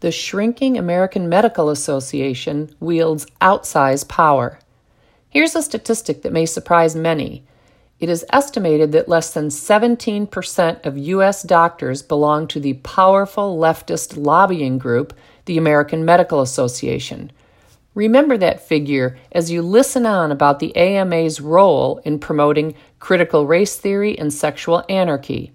the shrinking American Medical Association wields outsized power. Here's a statistic that may surprise many. It is estimated that less than 17% of U.S. doctors belong to the powerful leftist lobbying group, the American Medical Association. Remember that figure as you listen on about the AMA's role in promoting critical race theory and sexual anarchy.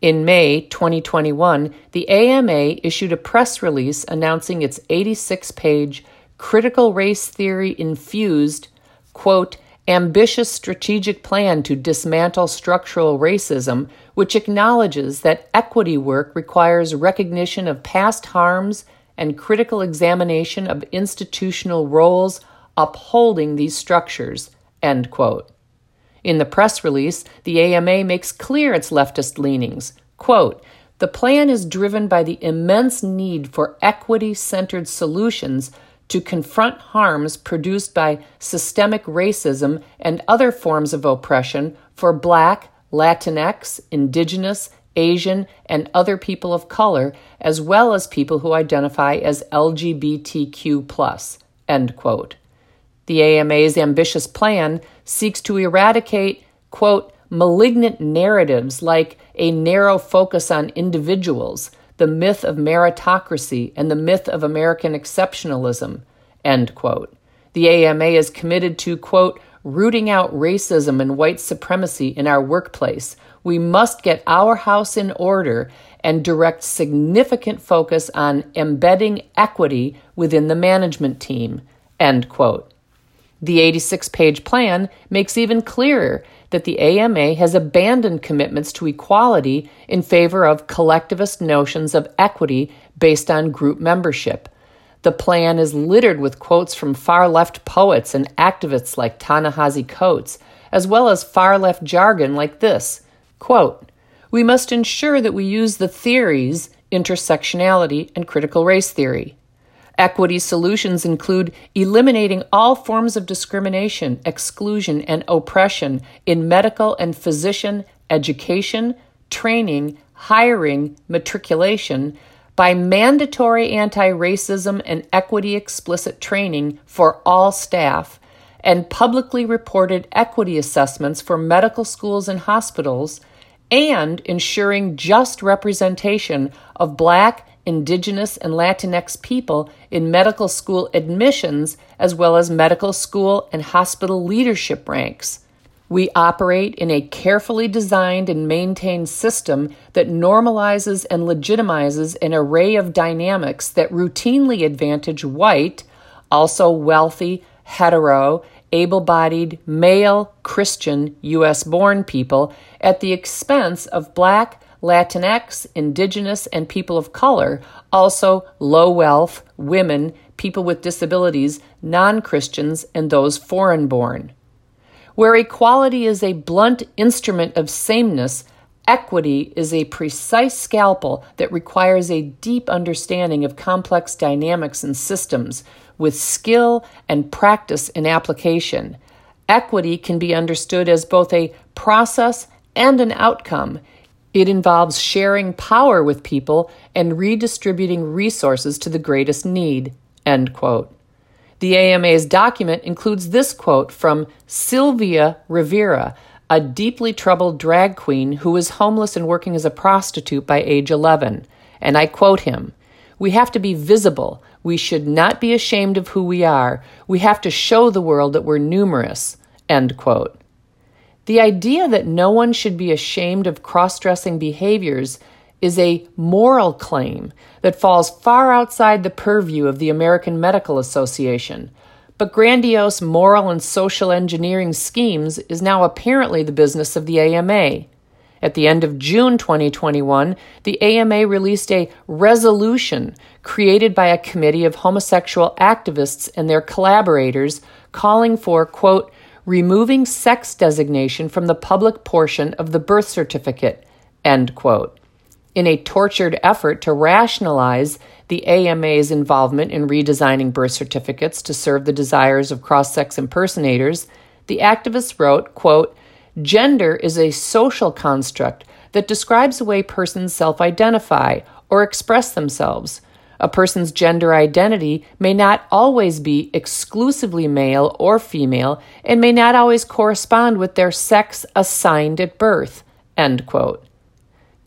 In May 2021, the AMA issued a press release announcing its 86 page critical race theory infused, quote, ambitious strategic plan to dismantle structural racism, which acknowledges that equity work requires recognition of past harms and critical examination of institutional roles upholding these structures. End quote. In the press release, the AMA makes clear its leftist leanings. Quote, the plan is driven by the immense need for equity centered solutions to confront harms produced by systemic racism and other forms of oppression for Black, Latinx, Indigenous, Asian, and other people of color, as well as people who identify as LGBTQ. End quote. The AMA's ambitious plan seeks to eradicate, quote, malignant narratives like a narrow focus on individuals, the myth of meritocracy, and the myth of American exceptionalism, end quote. The AMA is committed to, quote, rooting out racism and white supremacy in our workplace. We must get our house in order and direct significant focus on embedding equity within the management team, end quote. The 86 page plan makes even clearer that the AMA has abandoned commitments to equality in favor of collectivist notions of equity based on group membership. The plan is littered with quotes from far left poets and activists like Ta-Nehisi Coates, as well as far left jargon like this quote, We must ensure that we use the theories intersectionality and critical race theory. Equity solutions include eliminating all forms of discrimination, exclusion, and oppression in medical and physician education, training, hiring, matriculation, by mandatory anti racism and equity explicit training for all staff, and publicly reported equity assessments for medical schools and hospitals, and ensuring just representation of Black, Indigenous, and Latinx people in medical school admissions as well as medical school and hospital leadership ranks. We operate in a carefully designed and maintained system that normalizes and legitimizes an array of dynamics that routinely advantage white, also wealthy, hetero, able bodied, male, Christian, U.S. born people at the expense of black, Latinx, indigenous, and people of color, also low wealth, women, people with disabilities, non Christians, and those foreign born. Where equality is a blunt instrument of sameness, equity is a precise scalpel that requires a deep understanding of complex dynamics and systems with skill and practice in application. Equity can be understood as both a process and an outcome. It involves sharing power with people and redistributing resources to the greatest need. End quote. The AMA's document includes this quote from Sylvia Rivera, a deeply troubled drag queen who was homeless and working as a prostitute by age 11. And I quote him We have to be visible. We should not be ashamed of who we are. We have to show the world that we're numerous. End quote. The idea that no one should be ashamed of cross dressing behaviors is a moral claim that falls far outside the purview of the American Medical Association. But grandiose moral and social engineering schemes is now apparently the business of the AMA. At the end of June 2021, the AMA released a resolution created by a committee of homosexual activists and their collaborators calling for, quote, removing sex designation from the public portion of the birth certificate, end quote in a tortured effort to rationalize the AMA's involvement in redesigning birth certificates to serve the desires of cross sex impersonators, the activists wrote, quote, Gender is a social construct that describes the way persons self identify or express themselves. A person's gender identity may not always be exclusively male or female and may not always correspond with their sex assigned at birth. End quote.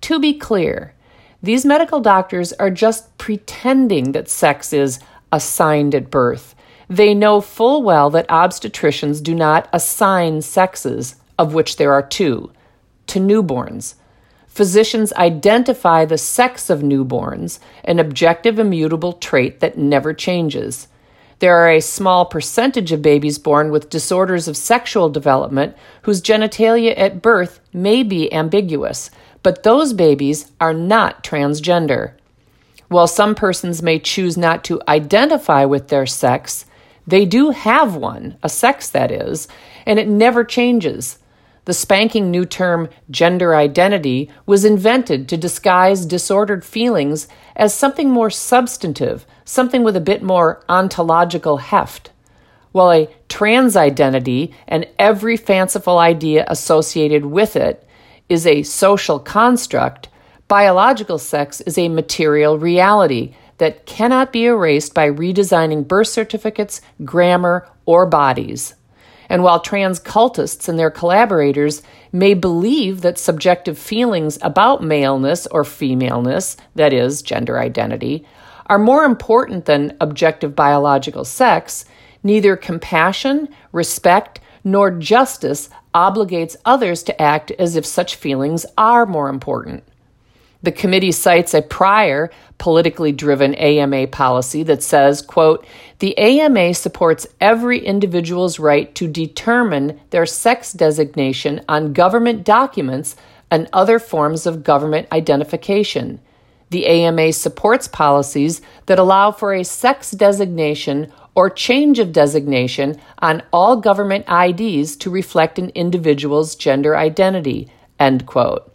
To be clear, these medical doctors are just pretending that sex is assigned at birth. They know full well that obstetricians do not assign sexes, of which there are two, to newborns. Physicians identify the sex of newborns, an objective immutable trait that never changes. There are a small percentage of babies born with disorders of sexual development whose genitalia at birth may be ambiguous, but those babies are not transgender. While some persons may choose not to identify with their sex, they do have one, a sex that is, and it never changes. The spanking new term gender identity was invented to disguise disordered feelings as something more substantive, something with a bit more ontological heft. While a trans identity and every fanciful idea associated with it is a social construct, biological sex is a material reality that cannot be erased by redesigning birth certificates, grammar, or bodies. And while trans cultists and their collaborators may believe that subjective feelings about maleness or femaleness, that is, gender identity, are more important than objective biological sex, neither compassion, respect, nor justice obligates others to act as if such feelings are more important. The committee cites a prior politically driven AMA policy that says, quote, the AMA supports every individual's right to determine their sex designation on government documents and other forms of government identification. The AMA supports policies that allow for a sex designation or change of designation on all government IDs to reflect an individual's gender identity. End quote.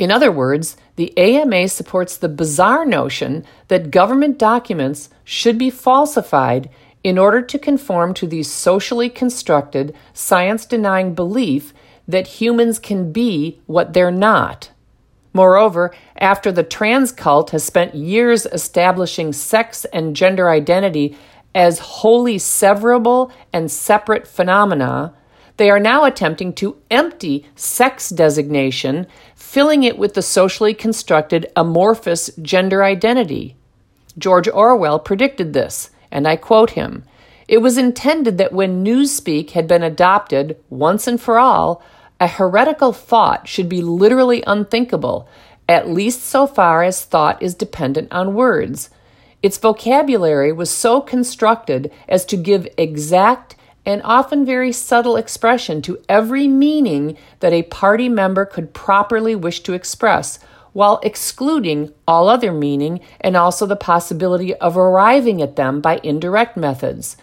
In other words, the AMA supports the bizarre notion that government documents should be falsified in order to conform to the socially constructed, science denying belief that humans can be what they're not. Moreover, after the trans cult has spent years establishing sex and gender identity as wholly severable and separate phenomena, they are now attempting to empty sex designation, filling it with the socially constructed amorphous gender identity. George Orwell predicted this, and I quote him It was intended that when Newspeak had been adopted once and for all, a heretical thought should be literally unthinkable, at least so far as thought is dependent on words. Its vocabulary was so constructed as to give exact and often very subtle expression to every meaning that a party member could properly wish to express, while excluding all other meaning and also the possibility of arriving at them by indirect methods.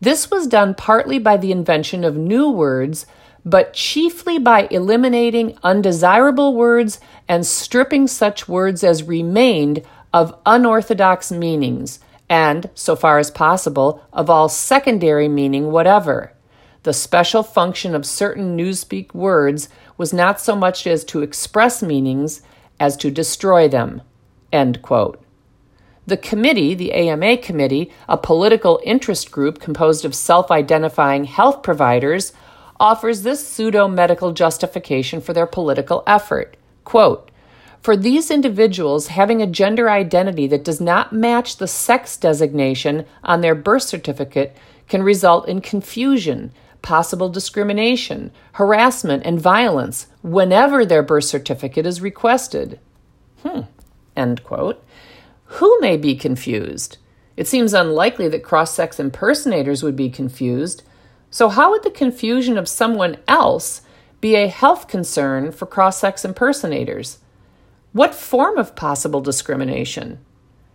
This was done partly by the invention of new words, but chiefly by eliminating undesirable words and stripping such words as remained of unorthodox meanings and, so far as possible, of all secondary meaning whatever. The special function of certain Newspeak words was not so much as to express meanings as to destroy them. The committee, the AMA committee, a political interest group composed of self identifying health providers, offers this pseudo medical justification for their political effort. Quote, for these individuals, having a gender identity that does not match the sex designation on their birth certificate can result in confusion, possible discrimination, harassment, and violence whenever their birth certificate is requested. Hmm. End quote. Who may be confused? It seems unlikely that cross sex impersonators would be confused. So, how would the confusion of someone else be a health concern for cross sex impersonators? What form of possible discrimination?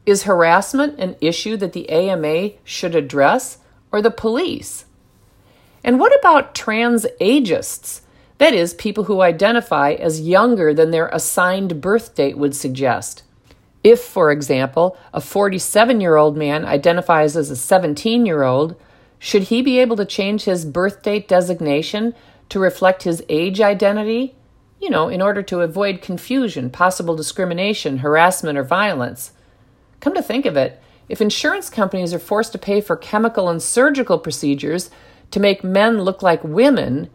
Is harassment an issue that the AMA should address or the police? And what about trans ageists? That is, people who identify as younger than their assigned birth date would suggest. If, for example, a 47 year old man identifies as a 17 year old, should he be able to change his birth date designation to reflect his age identity you know, in order to avoid confusion, possible discrimination, harassment, or violence. Come to think of it, If insurance companies are forced to pay for chemical and surgical procedures to make men look like women,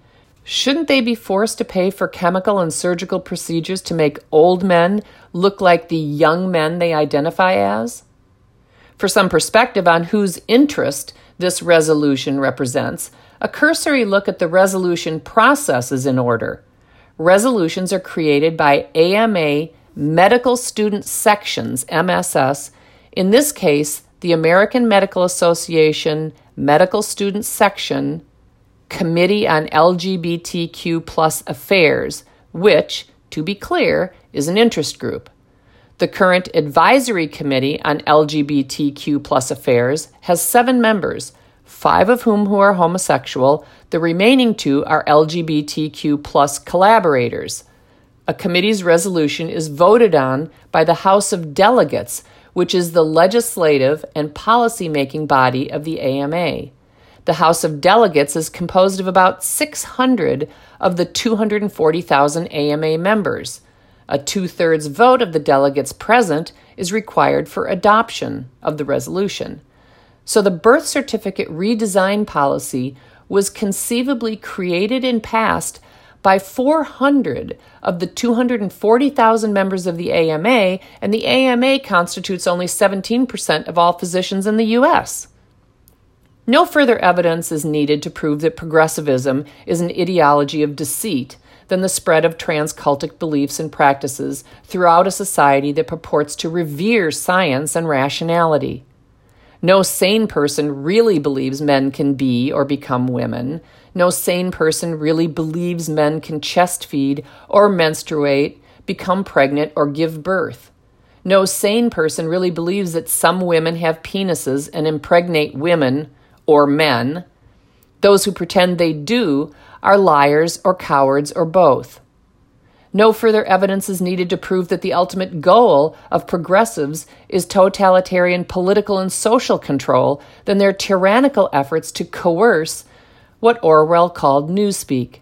shouldn't they be forced to pay for chemical and surgical procedures to make old men look like the young men they identify as? For some perspective on whose interest this resolution represents, a cursory look at the resolution process is in order. Resolutions are created by AMA medical student sections, MSS, in this case, the American Medical Association Medical Student Section Committee on LGBTQ plus Affairs, which, to be clear, is an interest group. The current Advisory Committee on LGBTQ plus Affairs has seven members, five of whom who are homosexual. The remaining two are LGBTQ plus collaborators. A committee's resolution is voted on by the House of Delegates, which is the legislative and policy-making body of the AMA. The House of Delegates is composed of about 600 of the 240,000 AMA members. A two thirds vote of the delegates present is required for adoption of the resolution. So the birth certificate redesign policy was conceivably created and passed by 400 of the 240,000 members of the AMA, and the AMA constitutes only 17% of all physicians in the U.S. No further evidence is needed to prove that progressivism is an ideology of deceit than the spread of transcultic beliefs and practices throughout a society that purports to revere science and rationality. No sane person really believes men can be or become women. No sane person really believes men can chest feed or menstruate, become pregnant, or give birth. No sane person really believes that some women have penises and impregnate women or men. Those who pretend they do are liars or cowards or both. No further evidence is needed to prove that the ultimate goal of progressives is totalitarian political and social control than their tyrannical efforts to coerce what Orwell called newspeak.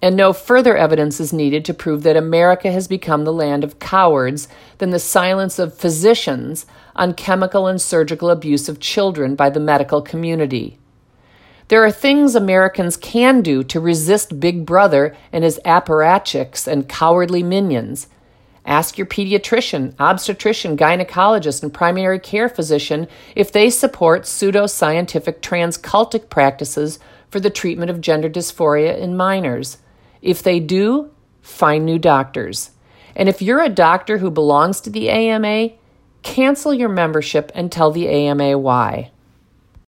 And no further evidence is needed to prove that America has become the land of cowards than the silence of physicians on chemical and surgical abuse of children by the medical community. There are things Americans can do to resist Big Brother and his apparatchiks and cowardly minions. Ask your pediatrician, obstetrician, gynecologist, and primary care physician if they support pseudoscientific transcultic practices for the treatment of gender dysphoria in minors. If they do, find new doctors. And if you're a doctor who belongs to the AMA, cancel your membership and tell the AMA why.